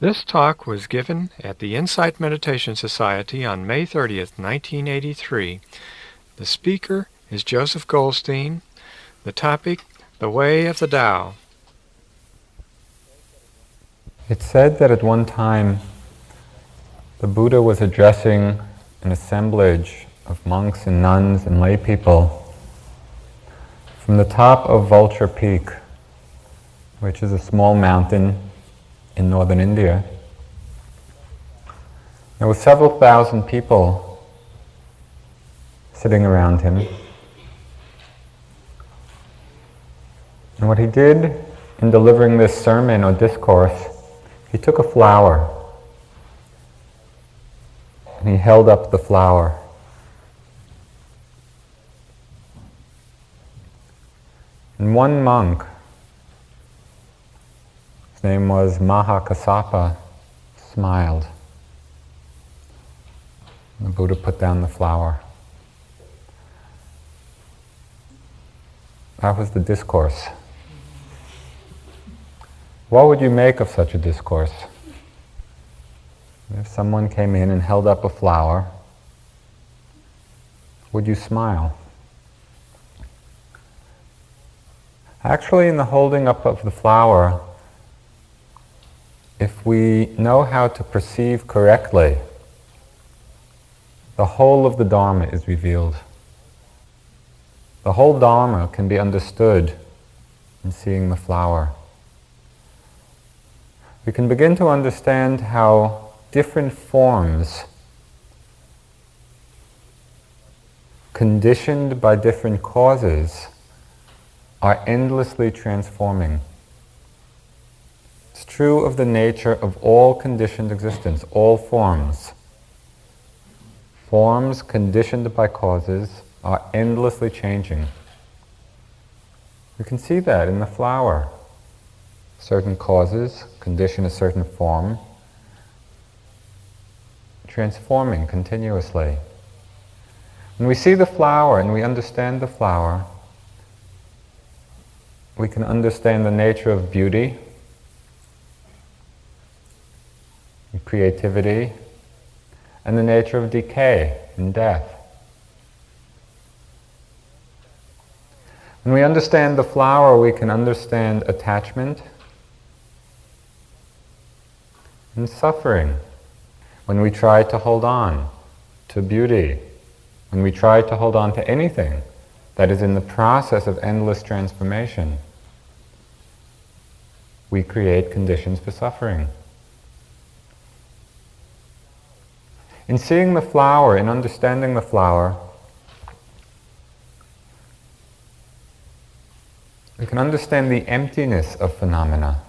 This talk was given at the Insight Meditation Society on May 30th, 1983. The speaker is Joseph Goldstein. The topic, The Way of the Tao. It's said that at one time the Buddha was addressing an assemblage of monks and nuns and lay people from the top of Vulture Peak, which is a small mountain in northern India. There were several thousand people sitting around him. And what he did in delivering this sermon or discourse, he took a flower and he held up the flower. And one monk name was Mahakassapa, smiled. The Buddha put down the flower. That was the discourse. What would you make of such a discourse? If someone came in and held up a flower, would you smile? Actually, in the holding up of the flower, if we know how to perceive correctly, the whole of the Dharma is revealed. The whole Dharma can be understood in seeing the flower. We can begin to understand how different forms, conditioned by different causes, are endlessly transforming. It's true of the nature of all conditioned existence, all forms. Forms conditioned by causes are endlessly changing. You can see that in the flower. Certain causes condition a certain form, transforming continuously. When we see the flower and we understand the flower, we can understand the nature of beauty, and creativity, and the nature of decay and death. When we understand the flower, we can understand attachment and suffering. When we try to hold on to beauty, when we try to hold on to anything that is in the process of endless transformation, we create conditions for suffering. In seeing the flower, in understanding the flower, we can understand the emptiness of phenomena.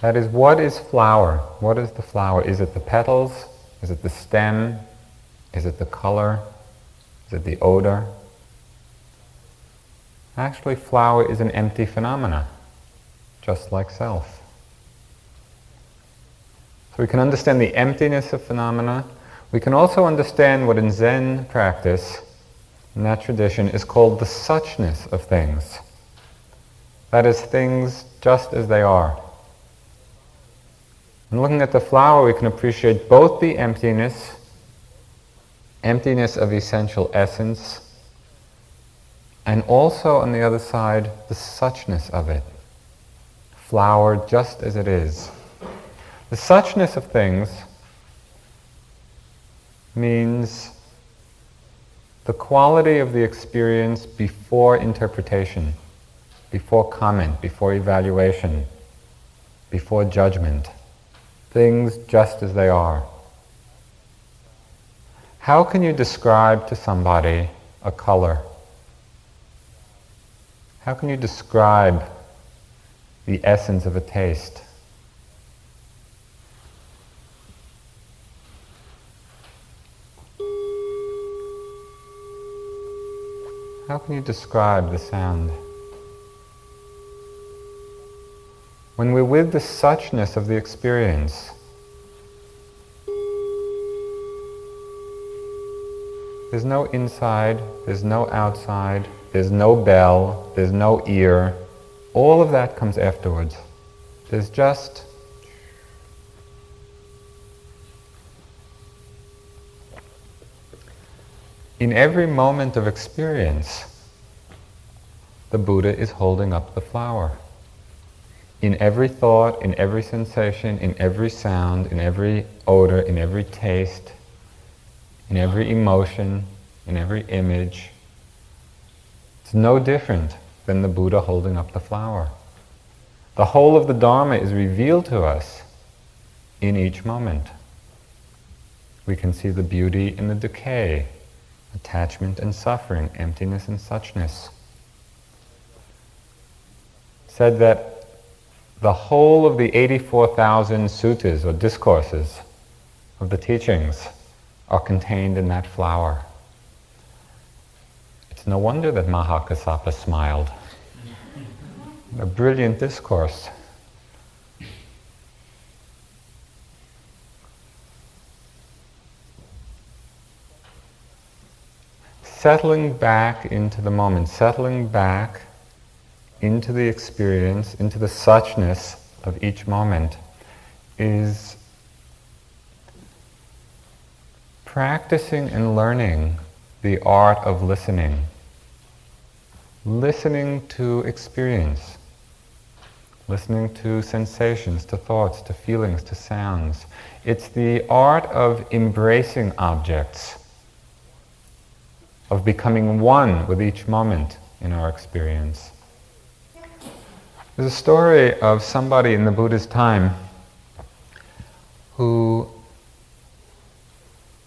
That is, what is flower? What is the flower? Is it the petals? Is it the stem? Is it the color? Is it the odor? Actually, flower is an empty phenomena, just like self. So we can understand the emptiness of phenomena. We can also understand what in Zen practice, in that tradition, is called the suchness of things. That is, things just as they are. And looking at the flower, we can appreciate both the emptiness, emptiness of essential essence, and also on the other side, the suchness of it. Flower just as it is. The suchness of things means the quality of the experience before interpretation, before comment, before evaluation, before judgment. Things just as they are. How can you describe to somebody a color? How can you describe the essence of a taste? How can you describe the sound? When we're with the suchness of the experience, there's no inside, there's no outside, there's no bell, there's no ear. All of that comes afterwards. There's just in every moment of experience, the Buddha is holding up the flower. In every thought, in every sensation, in every sound, in every odor, in every taste, in every emotion, in every image, it's no different than the Buddha holding up the flower. The whole of the Dharma is revealed to us in each moment. We can see the beauty in the decay, attachment and suffering, emptiness and suchness. Said that the whole of the 84,000 suttas or discourses of the teachings are contained in that flower. It's no wonder that Mahakassapa smiled. A brilliant discourse. Settling back into the moment, settling back into the experience, into the suchness of each moment is practicing and learning the art of listening. Listening to experience, listening to sensations, to thoughts, to feelings, to sounds. It's the art of embracing objects, of becoming one with each moment in our experience. There's a story of somebody in the Buddha's time who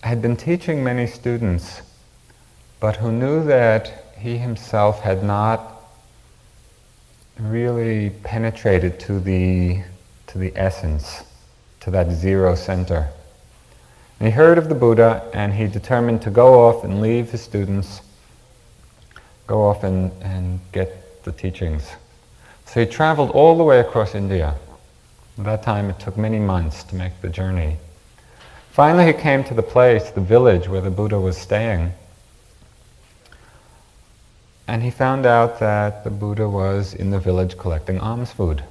had been teaching many students, but who knew that he himself had not really penetrated to the, to the essence, to that zero center. And he heard of the Buddha and he determined to go off and leave his students, go off and, and get the teachings. So he traveled all the way across India. At that time it took many months to make the journey. Finally, he came to the place, the village where the Buddha was staying. And he found out that the Buddha was in the village collecting alms food.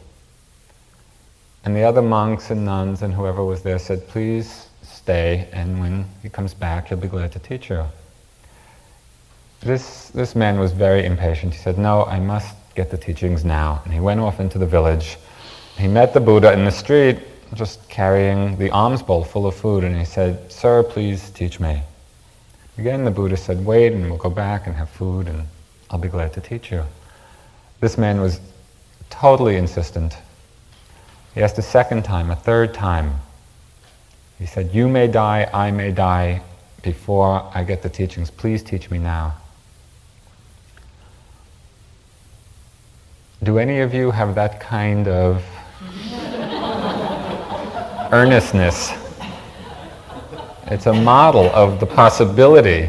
And the other monks and nuns and whoever was there said, Please stay, and when he comes back, he'll be glad to teach you. This, this man was very impatient. He said, No, I must get the teachings now. And he went off into the village. He met the Buddha in the street just carrying the alms bowl full of food, and he said, Sir, please teach me. Again, the Buddha said, Wait, and we'll go back and have food, and I'll be glad to teach you. This man was totally insistent. He asked a second time, a third time. He said, You may die, I may die before I get the teachings. Please teach me now. Do any of you have that kind of earnestness. It's a model of the possibility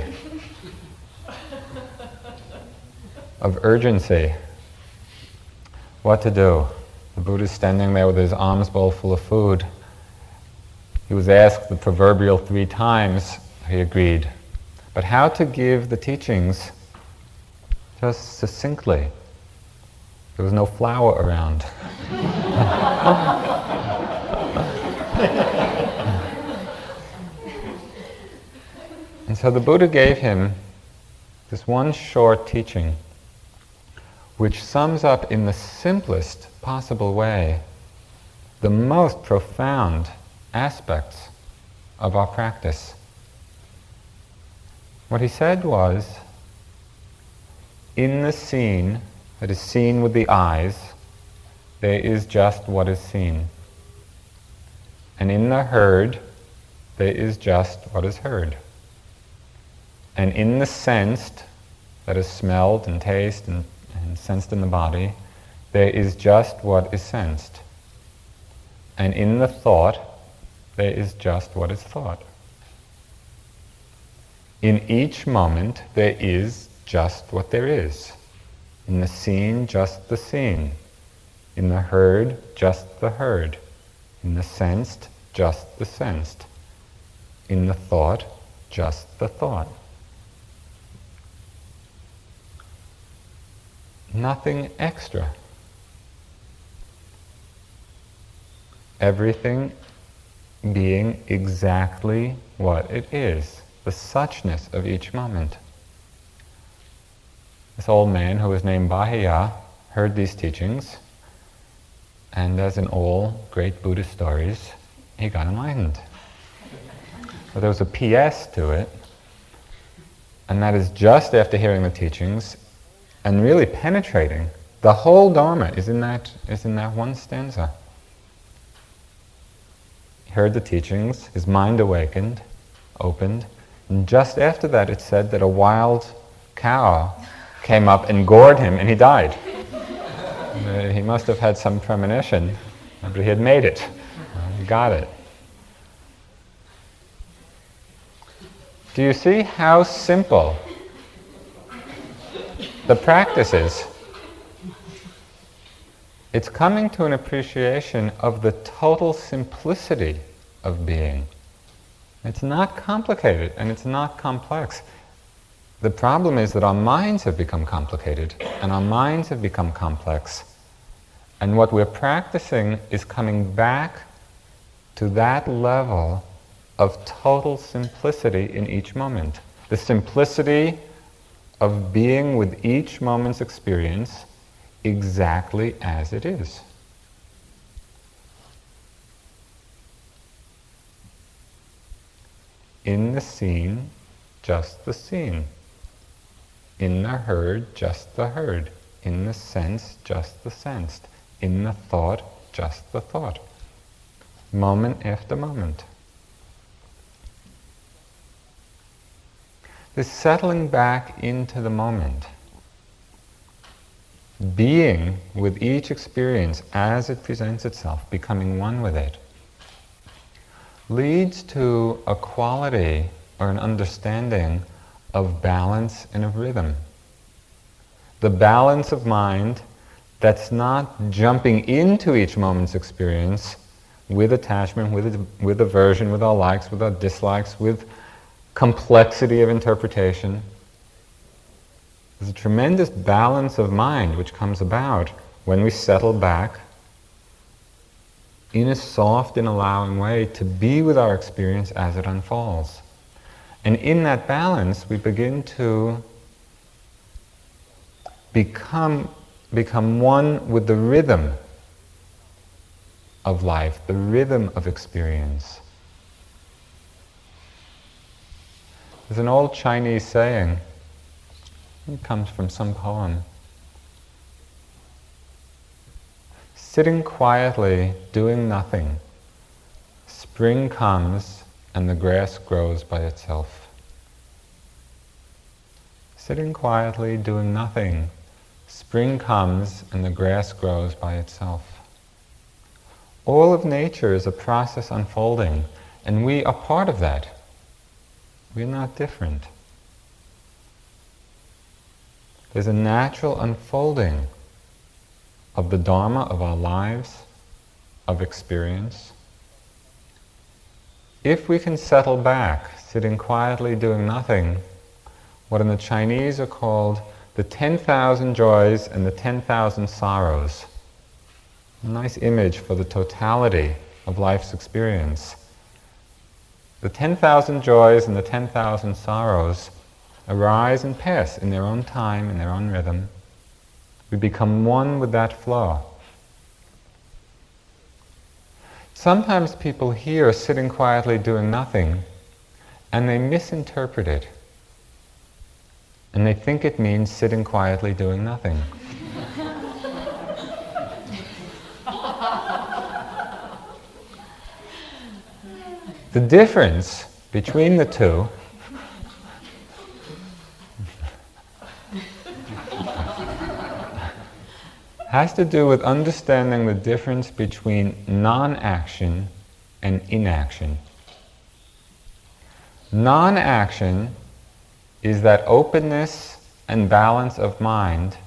of urgency. What to do? The Buddha's standing there with his alms bowl full of food. He was asked the proverbial three times, he agreed. But how to give the teachings just succinctly? There was no flower around. and so the Buddha gave him this one short teaching, which sums up in the simplest possible way the most profound aspects of our practice. What he said was, in the seen that is seen with the eyes, there is just what is seen. And in the heard, there is just what is heard. And in the sensed, that is smelled and tasted and, and sensed in the body, there is just what is sensed. And in the thought, there is just what is thought. In each moment, there is just what there is. In the seen, just the seen. In the heard, just the heard. In the sensed, just the sensed. In the thought, just the thought. Nothing extra. everything being exactly what it is, the suchness of each moment. This old man who was named Bahiya heard these teachings, and as in all great Buddhist stories, he got enlightened. But there was a PS to it, and that is just after hearing the teachings and really penetrating. The whole Dharma is in that, is in that one stanza. He heard the teachings, his mind awakened, opened, and just after that it said that a wild cow came up and gored him and he died. uh, he must have had some premonition, but he had made it. He got it. Do you see how simple the practice is? It's coming to an appreciation of the total simplicity of being. It's not complicated and it's not complex. The problem is that our minds have become complicated and our minds have become complex. And what we're practicing is coming back to that level of total simplicity in each moment. The simplicity of being with each moment's experience exactly as it is. In the seen, just the seen. In the heard, just the heard. In the sense, just the sensed. In the thought, just the thought. Moment after moment. this settling back into the moment, being with each experience as it presents itself, becoming one with it, leads to a quality or an understanding of balance and of rhythm. The balance of mind that's not jumping into each moment's experience with attachment, with, with aversion, with our likes, with our dislikes, with complexity of interpretation. There's a tremendous balance of mind which comes about when we settle back in a soft and allowing way to be with our experience as it unfolds. And in that balance, we begin to become, become one with the rhythm of life, the rhythm of experience. There's an old Chinese saying, it comes from some poem. Sitting quietly, doing nothing, spring comes and the grass grows by itself. Sitting quietly, doing nothing, spring comes and the grass grows by itself. All of nature is a process unfolding, and we are part of that. We're not different. There's a natural unfolding of the Dharma of our lives, of experience. If we can settle back, sitting quietly doing nothing, what in the Chinese are called the 10,000 joys and the 10,000 sorrows. A nice image for the totality of life's experience. The 10,000 joys and the 10,000 sorrows arise and pass in their own time, in their own rhythm. We become one with that flow. Sometimes people hear sitting quietly doing nothing and they misinterpret it. And they think it means sitting quietly doing nothing. The difference between the two has to do with understanding the difference between non action and inaction. Non action is that openness and balance of mind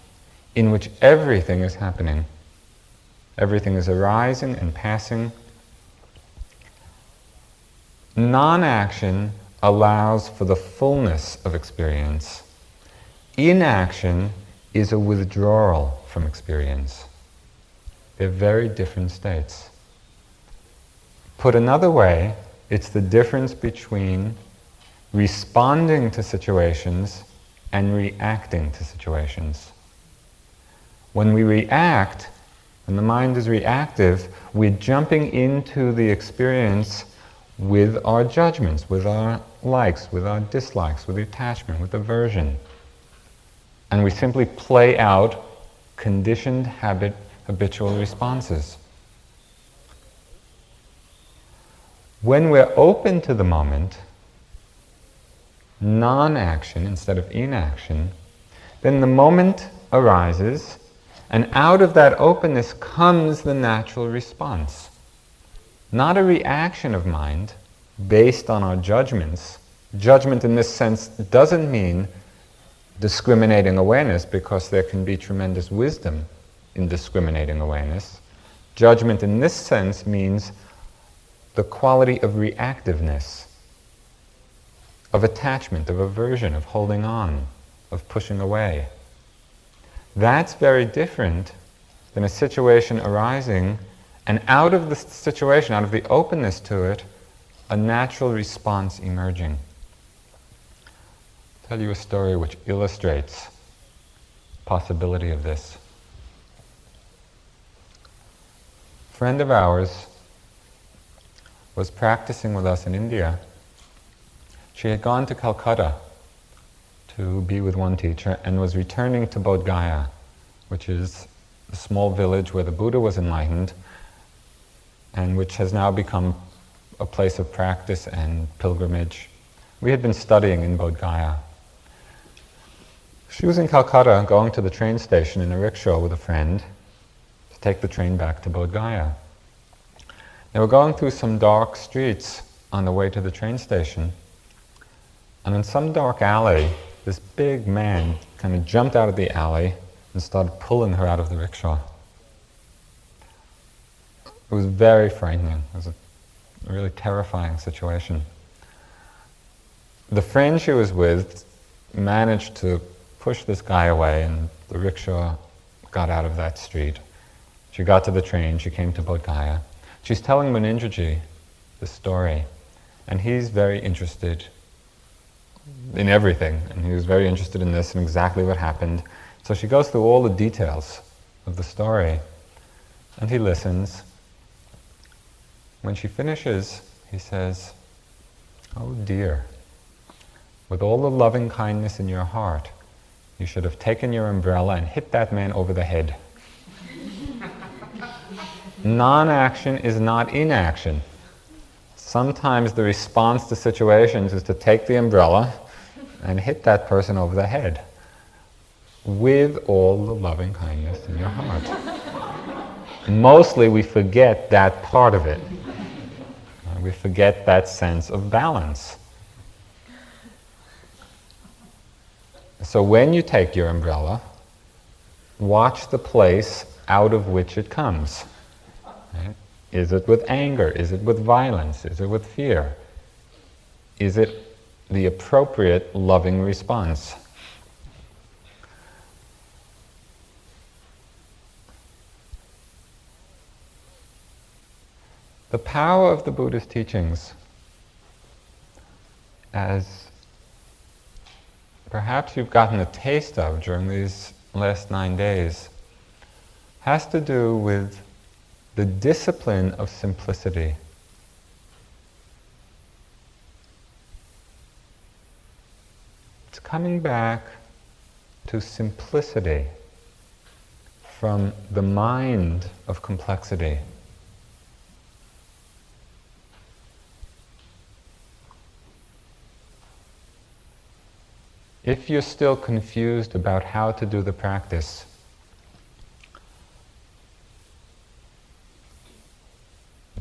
in which everything is happening. Everything is arising and passing Non action allows for the fullness of experience. Inaction is a withdrawal from experience. They're very different states. Put another way, it's the difference between responding to situations and reacting to situations. When we react, when the mind is reactive, we're jumping into the experience with our judgments, with our likes, with our dislikes, with attachment, with aversion. And we simply play out conditioned habit, habitual responses. When we're open to the moment, non action instead of inaction, then the moment arises, and out of that openness comes the natural response. Not a reaction of mind based on our judgments. Judgment in this sense doesn't mean discriminating awareness because there can be tremendous wisdom in discriminating awareness. Judgment in this sense means the quality of reactiveness of attachment, of aversion, of holding on, of pushing away. That's very different than a situation arising, and out of the situation, out of the openness to it, a natural response emerging. Tell you a story which illustrates possibility of this. A friend of ours was practicing with us in India she had gone to Calcutta to be with one teacher and was returning to Bodh Gaya, which is a small village where the Buddha was enlightened and which has now become a place of practice and pilgrimage. We had been studying in Bodh Gaya. She was in Calcutta going to the train station in a rickshaw with a friend to take the train back to Bodh Gaya. They were going through some dark streets on the way to the train station and in some dark alley, this big man kind of jumped out of the alley and started pulling her out of the rickshaw. It was very frightening. It was a really terrifying situation. The friend she was with managed to push this guy away, and the rickshaw got out of that street. She got to the train, she came to Bodh Gaya. She's telling Munindraji the story, and he's very interested in everything, and he was very interested in this and exactly what happened. So she goes through all the details of the story, and he listens. When she finishes, he says, Oh dear, with all the loving kindness in your heart, you should have taken your umbrella and hit that man over the head. non action is not inaction. Sometimes the response to situations is to take the umbrella and hit that person over the head with all the loving kindness in your heart. Mostly we forget that part of it. We forget that sense of balance. So when you take your umbrella, watch the place out of which it comes. Is it with anger? Is it with violence? Is it with fear? Is it the appropriate loving response? The power of the Buddha's teachings, as perhaps you've gotten a taste of during these last nine days, has to do with the discipline of simplicity. It's coming back to simplicity from the mind of complexity. If you're still confused about how to do the practice,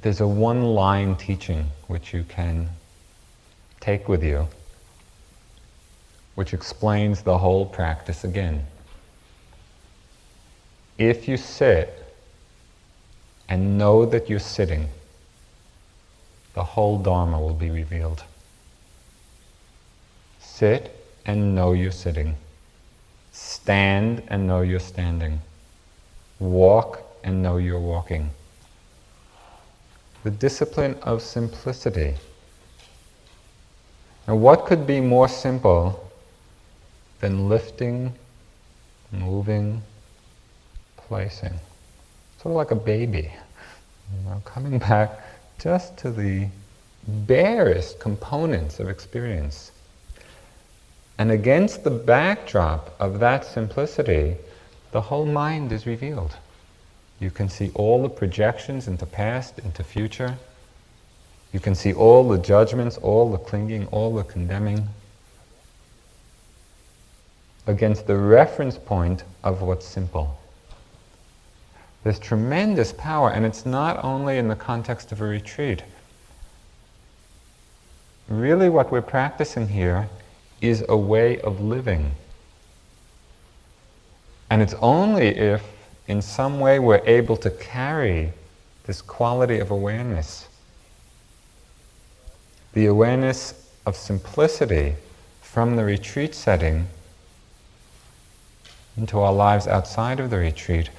there's a one line teaching which you can take with you, which explains the whole practice again. If you sit and know that you're sitting, the whole Dharma will be revealed. Sit and know you're sitting. Stand and know you're standing. Walk and know you're walking the discipline of simplicity. Now, what could be more simple than lifting, moving, placing? Sort of like a baby, you know, coming back just to the barest components of experience. And against the backdrop of that simplicity, the whole mind is revealed. You can see all the projections into past, into future. You can see all the judgments, all the clinging, all the condemning against the reference point of what's simple. There's tremendous power, and it's not only in the context of a retreat. Really, what we're practicing here is a way of living. And it's only if, in some way, we're able to carry this quality of awareness, the awareness of simplicity from the retreat setting into our lives outside of the retreat,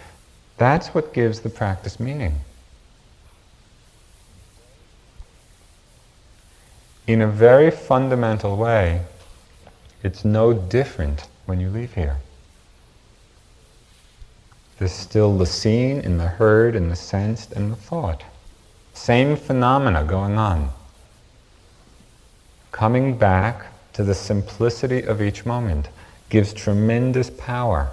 that's what gives the practice meaning. In a very fundamental way, it's no different when you leave here. There's still the seen and the heard and the sensed and the thought. Same phenomena going on. Coming back to the simplicity of each moment gives tremendous power.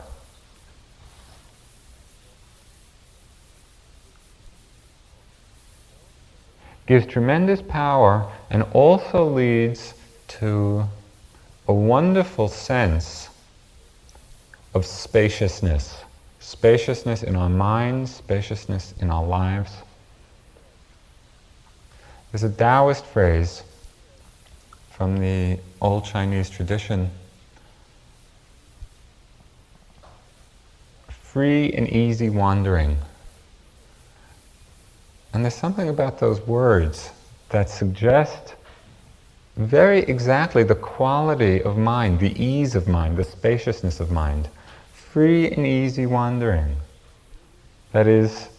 Gives tremendous power and also leads to a wonderful sense of spaciousness spaciousness in our minds, spaciousness in our lives. There's a Taoist phrase from the old Chinese tradition free and easy wandering. And there's something about those words that suggest very exactly the quality of mind, the ease of mind, the spaciousness of mind free and easy wandering. That is,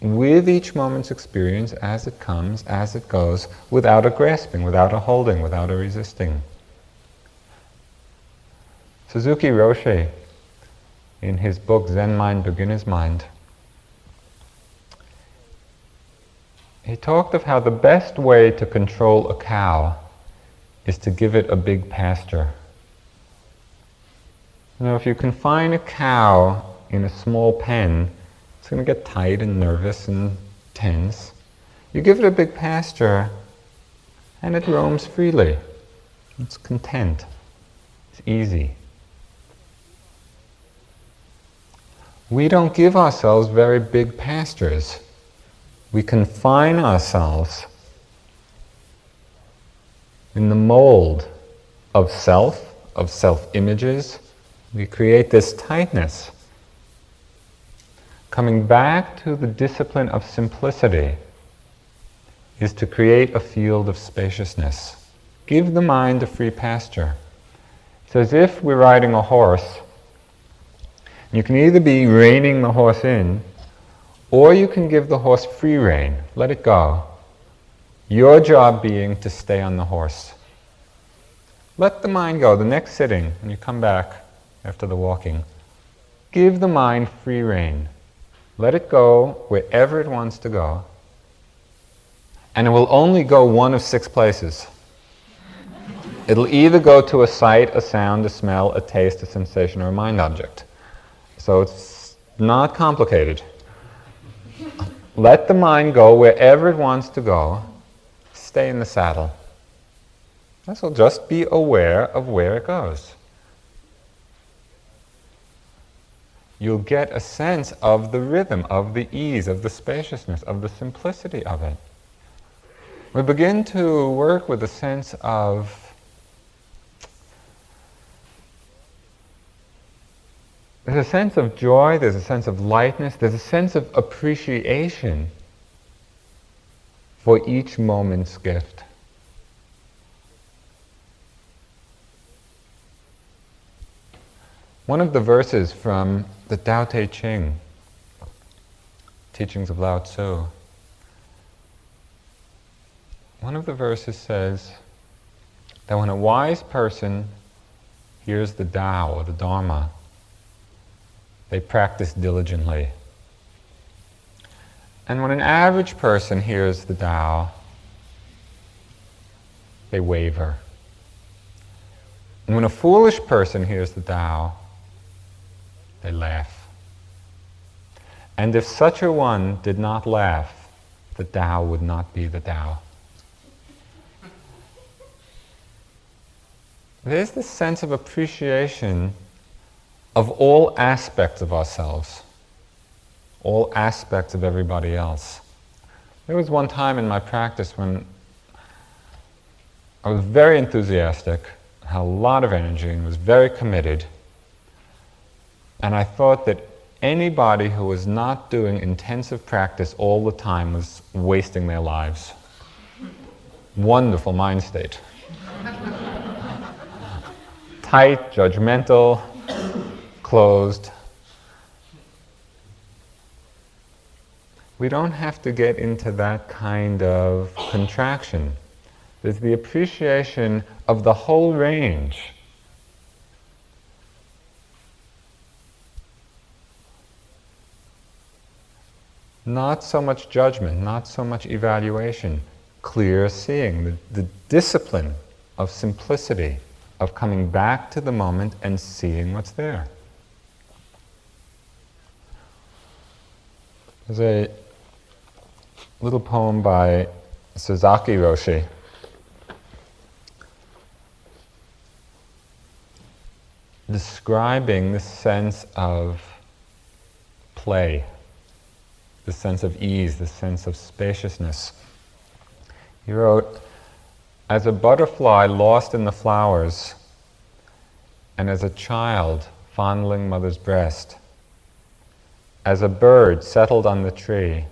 with each moment's experience as it comes, as it goes, without a grasping, without a holding, without a resisting. Suzuki Roshi, in his book Zen Mind, Beginner's Mind, he talked of how the best way to control a cow is to give it a big pasture. You know, if you confine a cow in a small pen, it's going to get tight and nervous and tense. You give it a big pasture, and it roams freely. It's content. It's easy. We don't give ourselves very big pastures. We confine ourselves in the mold of self, of self images, we create this tightness. Coming back to the discipline of simplicity is to create a field of spaciousness. Give the mind a free pasture. It's as if we're riding a horse. You can either be reining the horse in, or you can give the horse free rein, let it go. Your job being to stay on the horse. Let the mind go. The next sitting, when you come back, after the walking. Give the mind free rein. Let it go wherever it wants to go. And it will only go one of six places. It'll either go to a sight, a sound, a smell, a taste, a sensation, or a mind object. So it's not complicated. Let the mind go wherever it wants to go. Stay in the saddle. So just be aware of where it goes. you'll get a sense of the rhythm, of the ease, of the spaciousness, of the simplicity of it. We begin to work with a sense of There's a sense of joy, there's a sense of lightness, there's a sense of appreciation for each moment's gift. One of the verses from the Tao Te Ching, teachings of Lao Tzu, one of the verses says that when a wise person hears the Tao or the Dharma, they practice diligently. And when an average person hears the Tao, they waver. And when a foolish person hears the Tao, they laugh. And if such a one did not laugh, the Tao would not be the Tao. There's this sense of appreciation of all aspects of ourselves, all aspects of everybody else. There was one time in my practice when I was very enthusiastic, had a lot of energy, and was very committed. And I thought that anybody who was not doing intensive practice all the time was wasting their lives. Wonderful mind state tight, judgmental, closed. We don't have to get into that kind of contraction. There's the appreciation of the whole range. Not so much judgment, not so much evaluation, clear seeing, the, the discipline of simplicity of coming back to the moment and seeing what's there. There's a little poem by Sasaki Roshi. Describing the sense of play, the sense of ease, the sense of spaciousness. He wrote, as a butterfly lost in the flowers, and as a child fondling mother's breast, as a bird settled on the tree,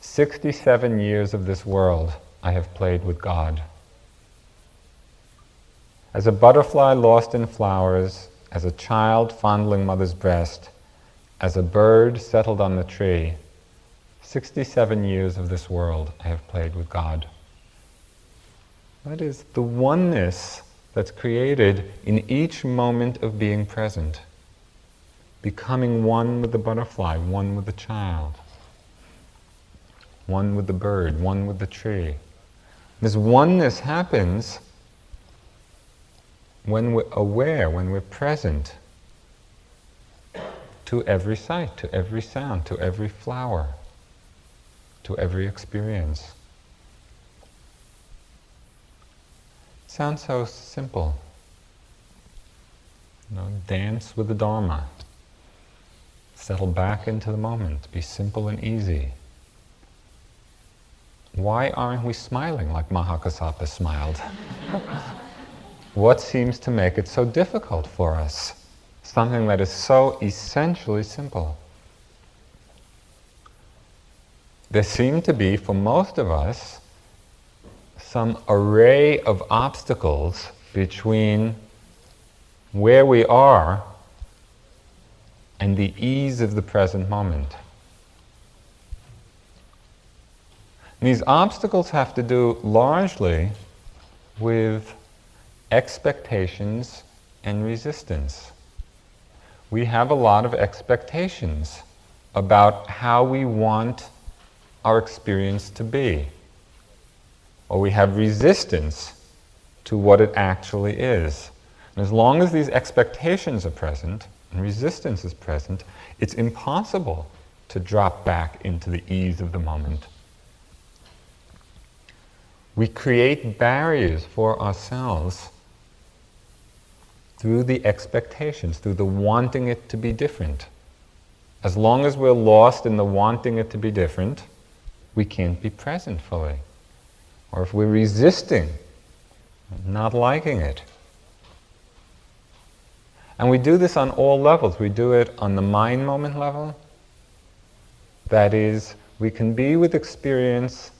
67 years of this world I have played with God. As a butterfly lost in flowers, as a child fondling mother's breast, as a bird settled on the tree, 67 years of this world I have played with God. That is the oneness that's created in each moment of being present. Becoming one with the butterfly, one with the child, one with the bird, one with the tree. This oneness happens when we're aware, when we're present to every sight, to every sound, to every flower, to every experience. Sounds so simple. You know, dance with the Dharma. Settle back into the moment. Be simple and easy. Why aren't we smiling like Mahakassapa smiled? what seems to make it so difficult for us? Something that is so essentially simple. There seem to be, for most of us, some array of obstacles between where we are and the ease of the present moment. And these obstacles have to do largely with expectations and resistance. We have a lot of expectations about how we want our experience to be or we have resistance to what it actually is. And as long as these expectations are present and resistance is present, it's impossible to drop back into the ease of the moment. We create barriers for ourselves through the expectations, through the wanting it to be different. As long as we're lost in the wanting it to be different, we can't be present fully or if we're resisting, not liking it. And we do this on all levels. We do it on the mind moment level. That is, we can be with experience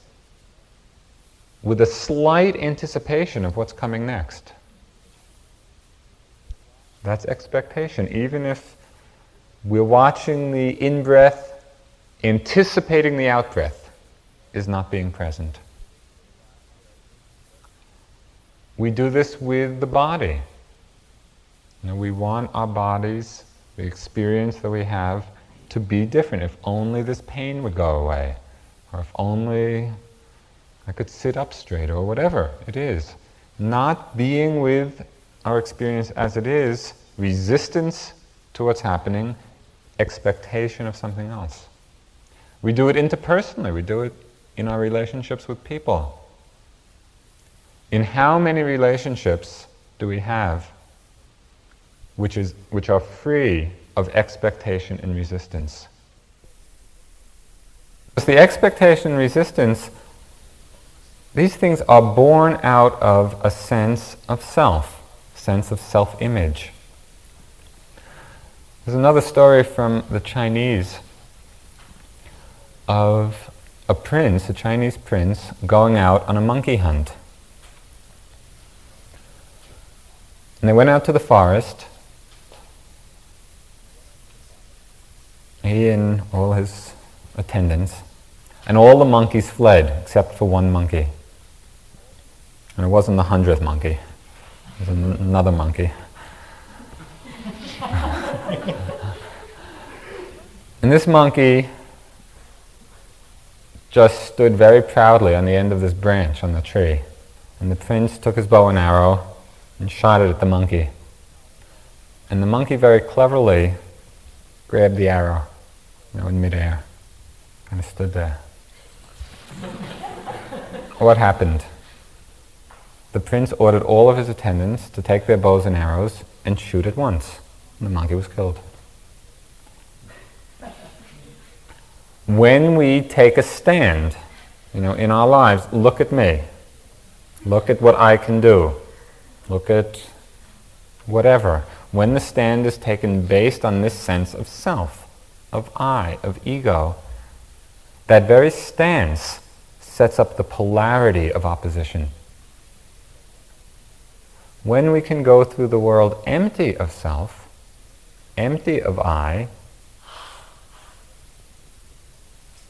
with a slight anticipation of what's coming next. That's expectation. Even if we're watching the in breath, anticipating the out breath is not being present. we do this with the body. We want our bodies, the experience that we have, to be different. If only this pain would go away, or if only I could sit up straight, or whatever it is. Not being with our experience as it is, resistance to what's happening, expectation of something else. We do it interpersonally, we do it in our relationships with people. In how many relationships do we have which, is, which are free of expectation and resistance? Because the expectation and resistance, these things are born out of a sense of self, sense of self image. There's another story from the Chinese of a prince, a Chinese prince, going out on a monkey hunt. And they went out to the forest. He and all his attendants. And all the monkeys fled except for one monkey. And it wasn't the hundredth monkey, it was an- another monkey. and this monkey just stood very proudly on the end of this branch on the tree. And the prince took his bow and arrow and shot it at the monkey. And the monkey very cleverly grabbed the arrow, you know, in midair, kind of stood there. what happened? The prince ordered all of his attendants to take their bows and arrows and shoot at once. And the monkey was killed. When we take a stand, you know, in our lives, look at me. Look at what I can do. Look at whatever. When the stand is taken based on this sense of self, of I, of ego, that very stance sets up the polarity of opposition. When we can go through the world empty of self, empty of I,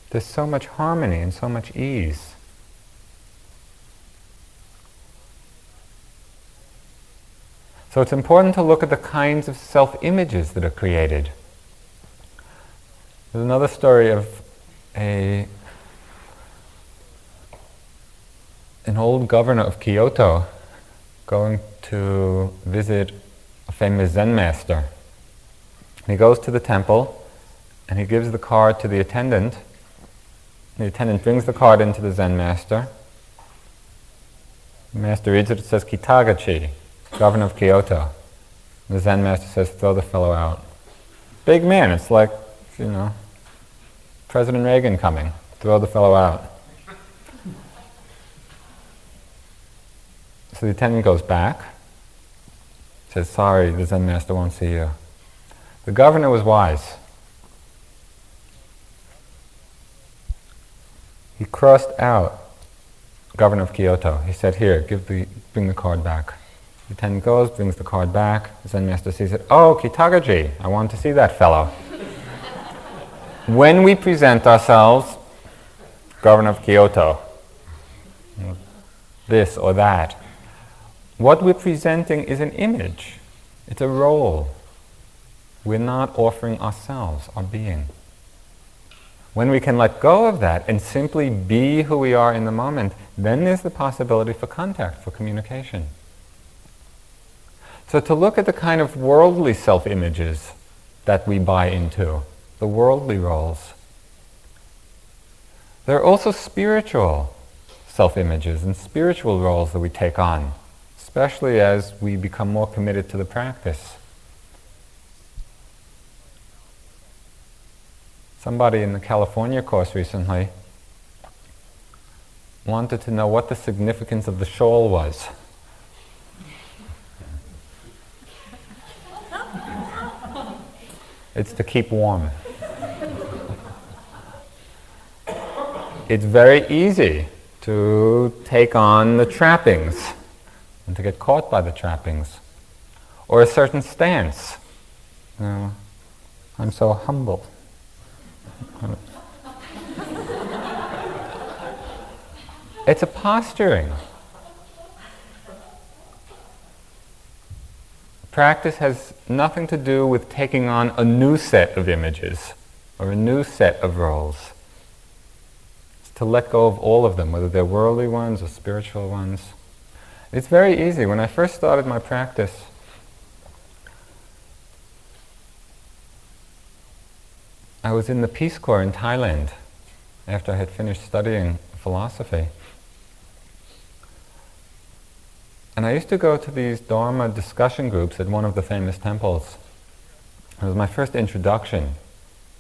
there's so much harmony and so much ease. So it's important to look at the kinds of self images that are created. There's another story of a an old governor of Kyoto going to visit a famous Zen master. He goes to the temple and he gives the card to the attendant. The attendant brings the card into the Zen master. The master reads it, it says Kitagaki, governor of Kyoto. The Zen master says, throw the fellow out. Big man, it's like, you know, President Reagan coming. Throw the fellow out. So the attendant goes back, says, sorry, the Zen master won't see you. The governor was wise. He crossed out governor of Kyoto. He said, here, give the, bring the card back. The attendant goes, brings the card back. The Zen master sees it. Oh, Kitagaki, I want to see that fellow. When we present ourselves, governor of Kyoto, this or that, what we're presenting is an image. It's a role. We're not offering ourselves, our being. When we can let go of that and simply be who we are in the moment, then there's the possibility for contact, for communication. So to look at the kind of worldly self-images that we buy into, the worldly roles. There are also spiritual self-images and spiritual roles that we take on especially as we become more committed to the practice. Somebody in the California course recently wanted to know what the significance of the shawl was. it's to keep warm. It's very easy to take on the trappings and to get caught by the trappings. Or a certain stance. You know, I'm so humble. It's a posturing. practice has nothing to do with taking on a new set of images or a new set of roles. To let go of all of them, whether they're worldly ones or spiritual ones. It's very easy. When I first started my practice, I was in the Peace Corps in Thailand after I had finished studying philosophy. And I used to go to these Dharma discussion groups at one of the famous temples. It was my first introduction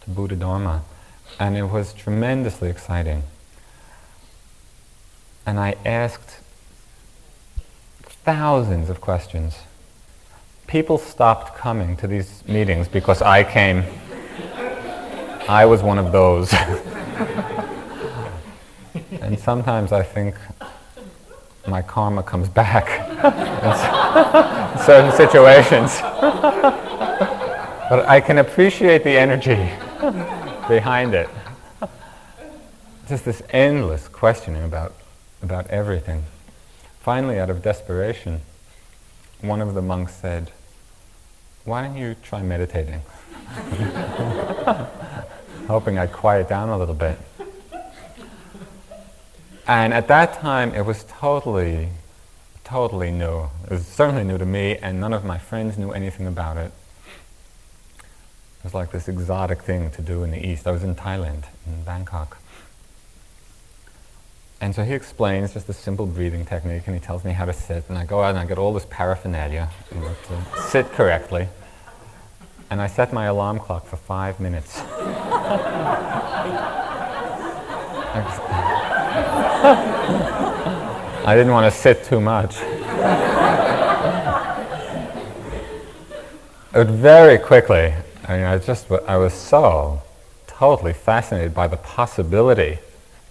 to Buddha Dharma, and it was tremendously exciting. And I asked thousands of questions. People stopped coming to these meetings because I came. I was one of those. and sometimes I think my karma comes back in certain situations. but I can appreciate the energy behind it. Just this endless questioning about, about everything. Finally, out of desperation, one of the monks said, Why don't you try meditating? Hoping I'd quiet down a little bit. And at that time, it was totally, totally new. It was certainly new to me, and none of my friends knew anything about it. It was like this exotic thing to do in the East. I was in Thailand, in Bangkok. And so he explains just a simple breathing technique, and he tells me how to sit. And I go out and I get all this paraphernalia to sit correctly. And I set my alarm clock for five minutes. I didn't want to sit too much. but very quickly, I mean, I just, I was so totally fascinated by the possibility,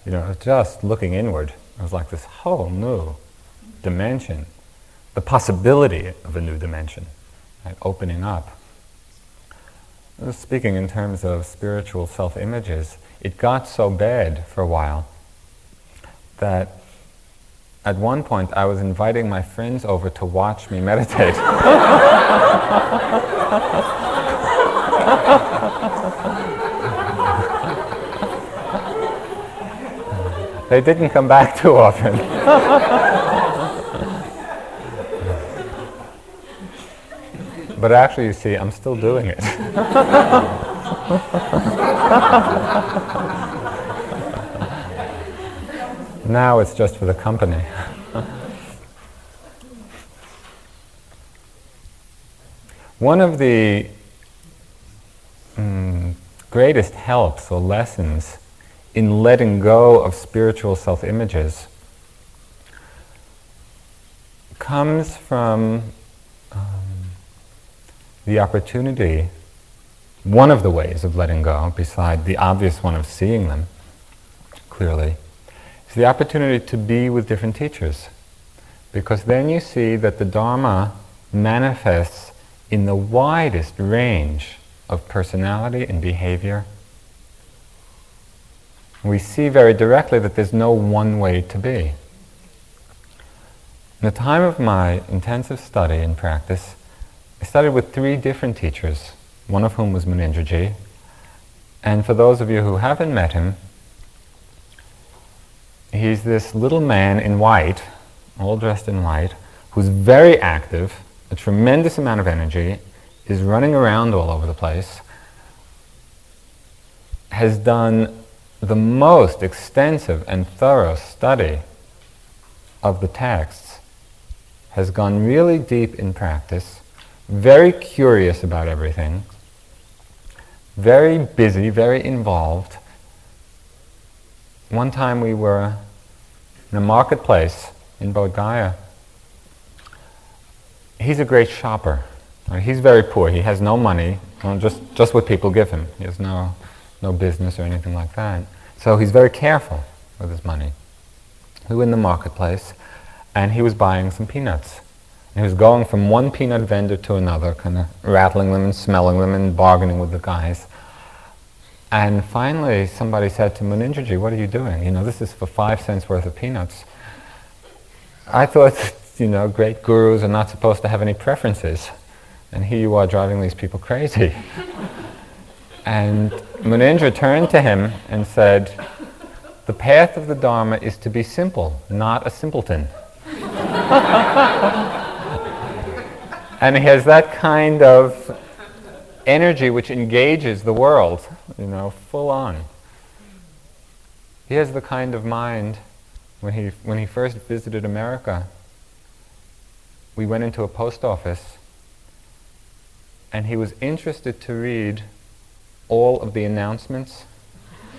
you know, just looking inward. It was like this oh, whole new dimension, the possibility of a new dimension, right, opening up. Speaking in terms of spiritual self images, it got so bad for a while that at one point I was inviting my friends over to watch me meditate. they didn't come back too often. but actually, you see, I'm still doing it. Now it's just for the company. One of the mm, greatest helps or lessons in letting go of spiritual self images comes from um, the opportunity, one of the ways of letting go, beside the obvious one of seeing them clearly, is the opportunity to be with different teachers. Because then you see that the Dharma manifests in the widest range of personality and behavior. We see very directly that there's no one way to be. In the time of my intensive study and practice, I studied with three different teachers, one of whom was Munindraji. And for those of you who haven't met him, he's this little man in white, all dressed in white, who's very active, a tremendous amount of energy, is running around all over the place, has done the most extensive and thorough study of the texts, has gone really deep in practice, very curious about everything, very busy, very involved. One time we were in a marketplace in Bodh Gaya. He's a great shopper. He's very poor. He has no money, just, just what people give him. He has no, no business or anything like that. So he's very careful with his money. We were in the marketplace, and he was buying some peanuts. And he was going from one peanut vendor to another, kind of rattling them and smelling them and bargaining with the guys. And finally, somebody said to Munindraji, what are you doing? You know, this is for five cents worth of peanuts. I thought, you know, great gurus are not supposed to have any preferences. And here you are driving these people crazy. and Munindra turned to him and said, The path of the Dharma is to be simple, not a simpleton. and he has that kind of energy which engages the world, you know, full on. He has the kind of mind when he, when he first visited America. We went into a post office and he was interested to read all of the announcements.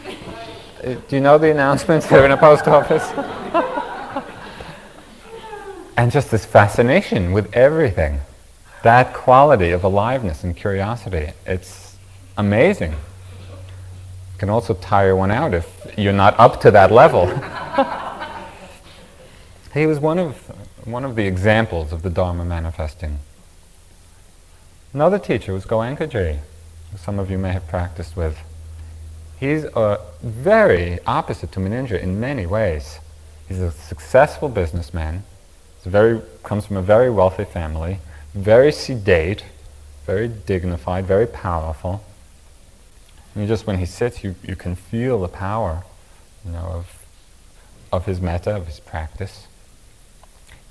Uh, do you know the announcements that are in a post office? and just this fascination with everything. That quality of aliveness and curiosity. It's amazing. It can also tire one out if you're not up to that level. he was one of, one of the examples of the Dharma manifesting. Another teacher was Goenkaji, some of you may have practiced with. He's a very opposite to Munindra in many ways. He's a successful businessman. He's very, comes from a very wealthy family, very sedate, very dignified, very powerful. And just when he sits, you, you can feel the power, you know, of, of his metta, of his practice.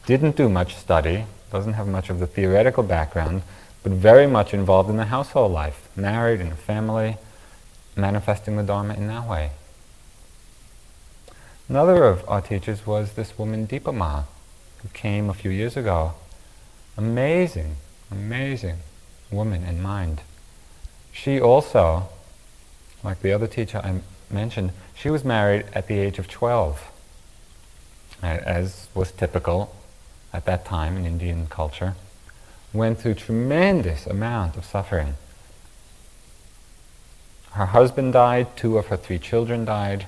Didn't do much study, doesn't have much of the theoretical background, but very much involved in the household life, married in a family, manifesting the Dharma in that way. Another of our teachers was this woman Dipa Ma, who came a few years ago. Amazing, amazing woman in mind. She also, like the other teacher I mentioned, she was married at the age of 12, as was typical at that time in Indian culture went through tremendous amount of suffering. Her husband died, two of her three children died.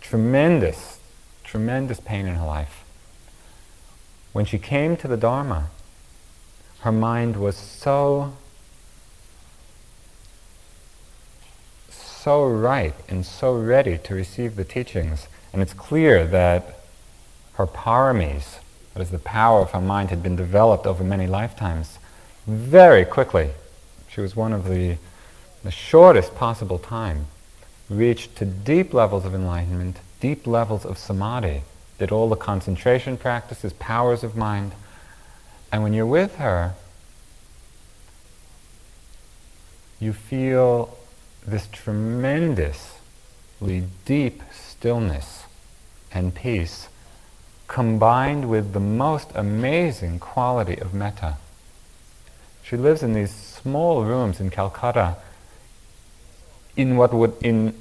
Tremendous, tremendous pain in her life. When she came to the Dharma, her mind was so, so ripe and so ready to receive the teachings. And it's clear that her paramis, that is, the power of her mind had been developed over many lifetimes very quickly. She was one of the, the shortest possible time, reached to deep levels of enlightenment, deep levels of samadhi, did all the concentration practices, powers of mind. And when you're with her, you feel this tremendously deep stillness and peace combined with the most amazing quality of metta. She lives in these small rooms in Calcutta in what would in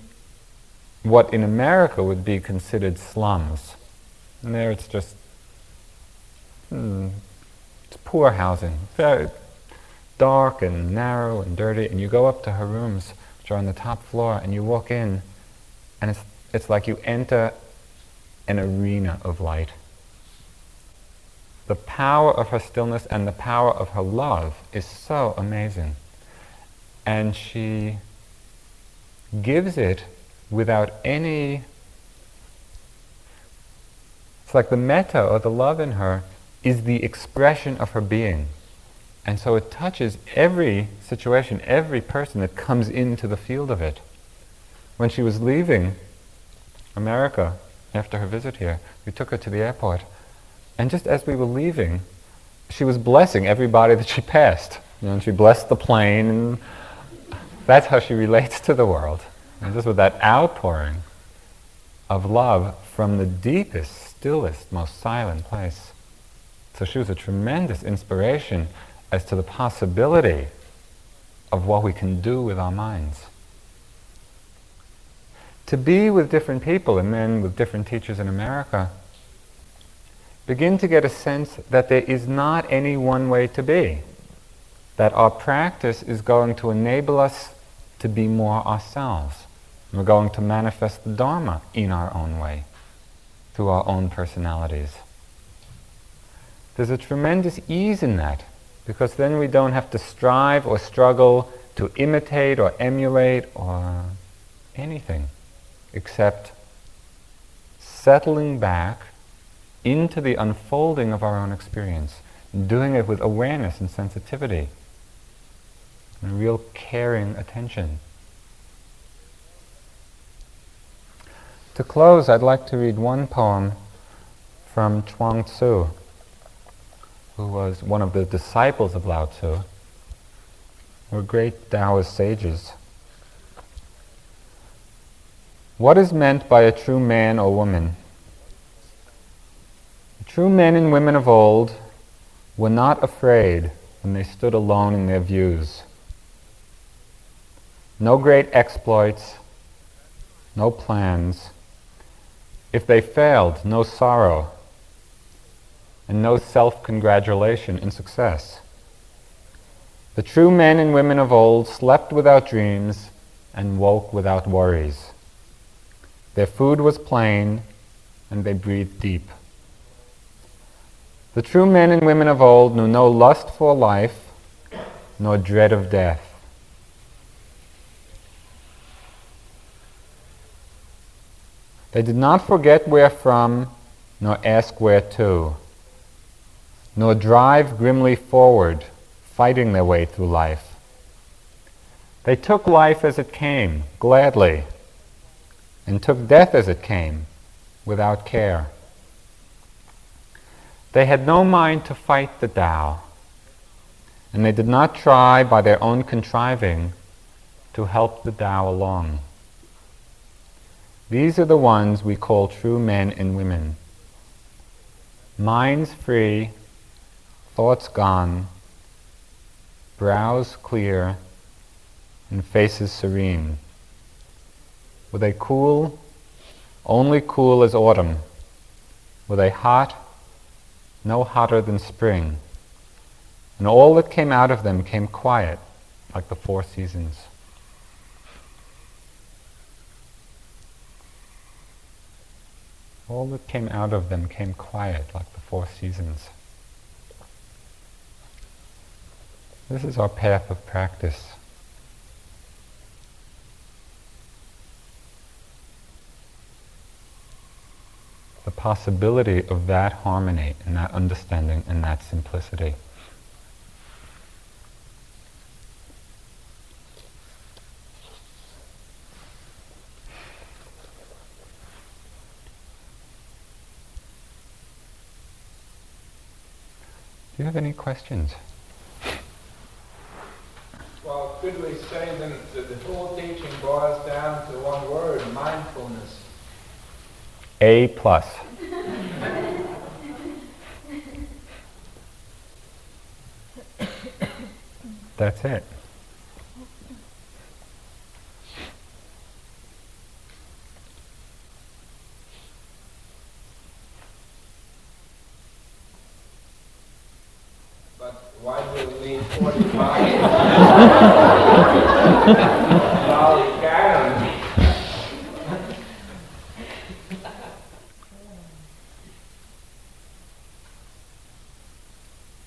what in America would be considered slums. And there it's just hmm, it's poor housing, very dark and narrow and dirty, and you go up to her rooms, which are on the top floor, and you walk in, and it's it's like you enter an arena of light the power of her stillness and the power of her love is so amazing. And she gives it without any. It's like the metta or the love in her is the expression of her being. And so it touches every situation, every person that comes into the field of it. When she was leaving America after her visit here, we took her to the airport and just as we were leaving, she was blessing everybody that she passed. You know, and she blessed the plane, and that's how she relates to the world. And just with that outpouring of love from the deepest, stillest, most silent place. So she was a tremendous inspiration as to the possibility of what we can do with our minds. To be with different people, and then with different teachers in America, begin to get a sense that there is not any one way to be. That our practice is going to enable us to be more ourselves. We're going to manifest the Dharma in our own way, through our own personalities. There's a tremendous ease in that, because then we don't have to strive or struggle to imitate or emulate or anything, except settling back into the unfolding of our own experience, doing it with awareness and sensitivity, and real caring attention. To close, I'd like to read one poem from Chuang Tzu, who was one of the disciples of Lao Tzu, were great Taoist sages. What is meant by a true man or woman? True men and women of old were not afraid when they stood alone in their views. No great exploits, no plans. If they failed, no sorrow, and no self congratulation in success. The true men and women of old slept without dreams and woke without worries. Their food was plain, and they breathed deep. The true men and women of old knew no lust for life, nor dread of death. They did not forget where from, nor ask where to, nor drive grimly forward, fighting their way through life. They took life as it came, gladly, and took death as it came, without care. They had no mind to fight the Tao, and they did not try by their own contriving to help the Tao along. These are the ones we call true men and women. Minds free, thoughts gone, brows clear, and faces serene were they cool? Only cool as autumn. Were they hot? No hotter than spring. And all that came out of them came quiet, like the four seasons. All that came out of them came quiet, like the four seasons. This is our path of practice. The possibility of that harmony and that understanding and that simplicity. Do you have any questions? Well, could we say then that the whole teaching boils down to one word, mindfulness? A plus. That's it. But why do we need 45?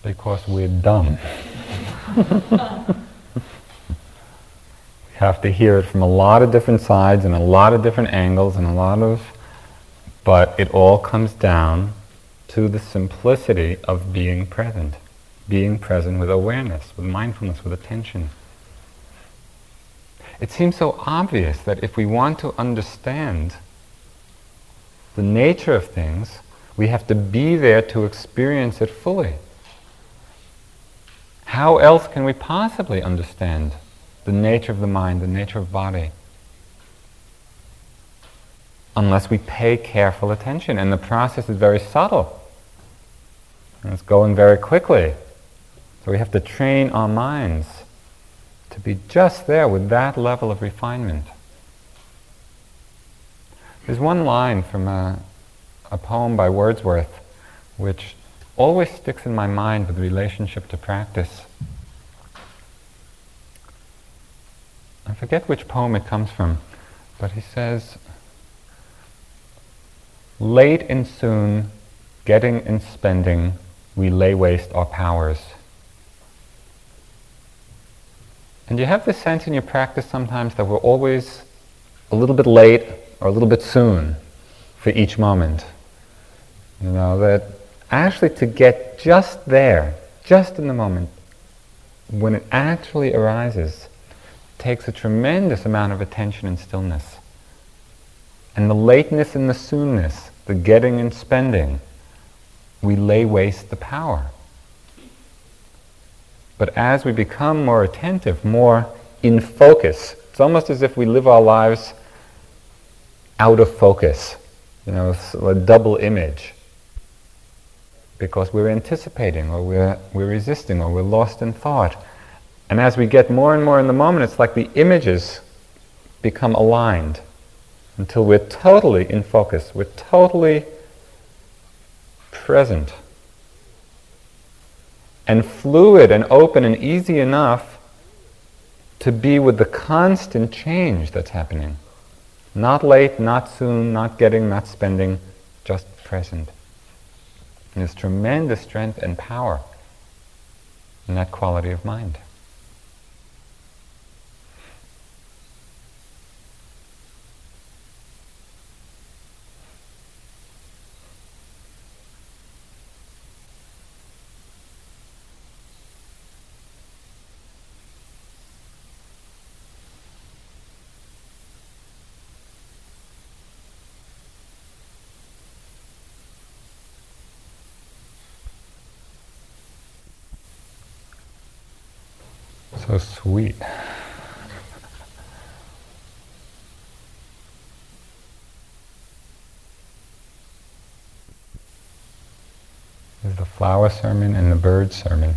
because we're dumb. we have to hear it from a lot of different sides and a lot of different angles and a lot of, but it all comes down to the simplicity of being present, being present with awareness, with mindfulness, with attention. It seems so obvious that if we want to understand the nature of things, we have to be there to experience it fully. How else can we possibly understand the nature of the mind, the nature of body? Unless we pay careful attention. And the process is very subtle. And it's going very quickly. So we have to train our minds to be just there with that level of refinement. There's one line from a, a poem by Wordsworth which always sticks in my mind with relationship to practice. I forget which poem it comes from, but he says, Late and soon, getting and spending, we lay waste our powers. And you have this sense in your practice sometimes that we're always a little bit late or a little bit soon for each moment. You know, that actually to get just there, just in the moment, when it actually arises, takes a tremendous amount of attention and stillness. And the lateness and the soonness, the getting and spending, we lay waste the power. But as we become more attentive, more in focus, it's almost as if we live our lives out of focus, you know, a double image. Because we're anticipating, or we're, we're resisting, or we're lost in thought. And as we get more and more in the moment, it's like the images become aligned until we're totally in focus, we're totally present and fluid and open and easy enough to be with the constant change that's happening. Not late, not soon, not getting, not spending, just present. And there's tremendous strength and power in that quality of mind. So sweet. There's the flower sermon and the bird sermon.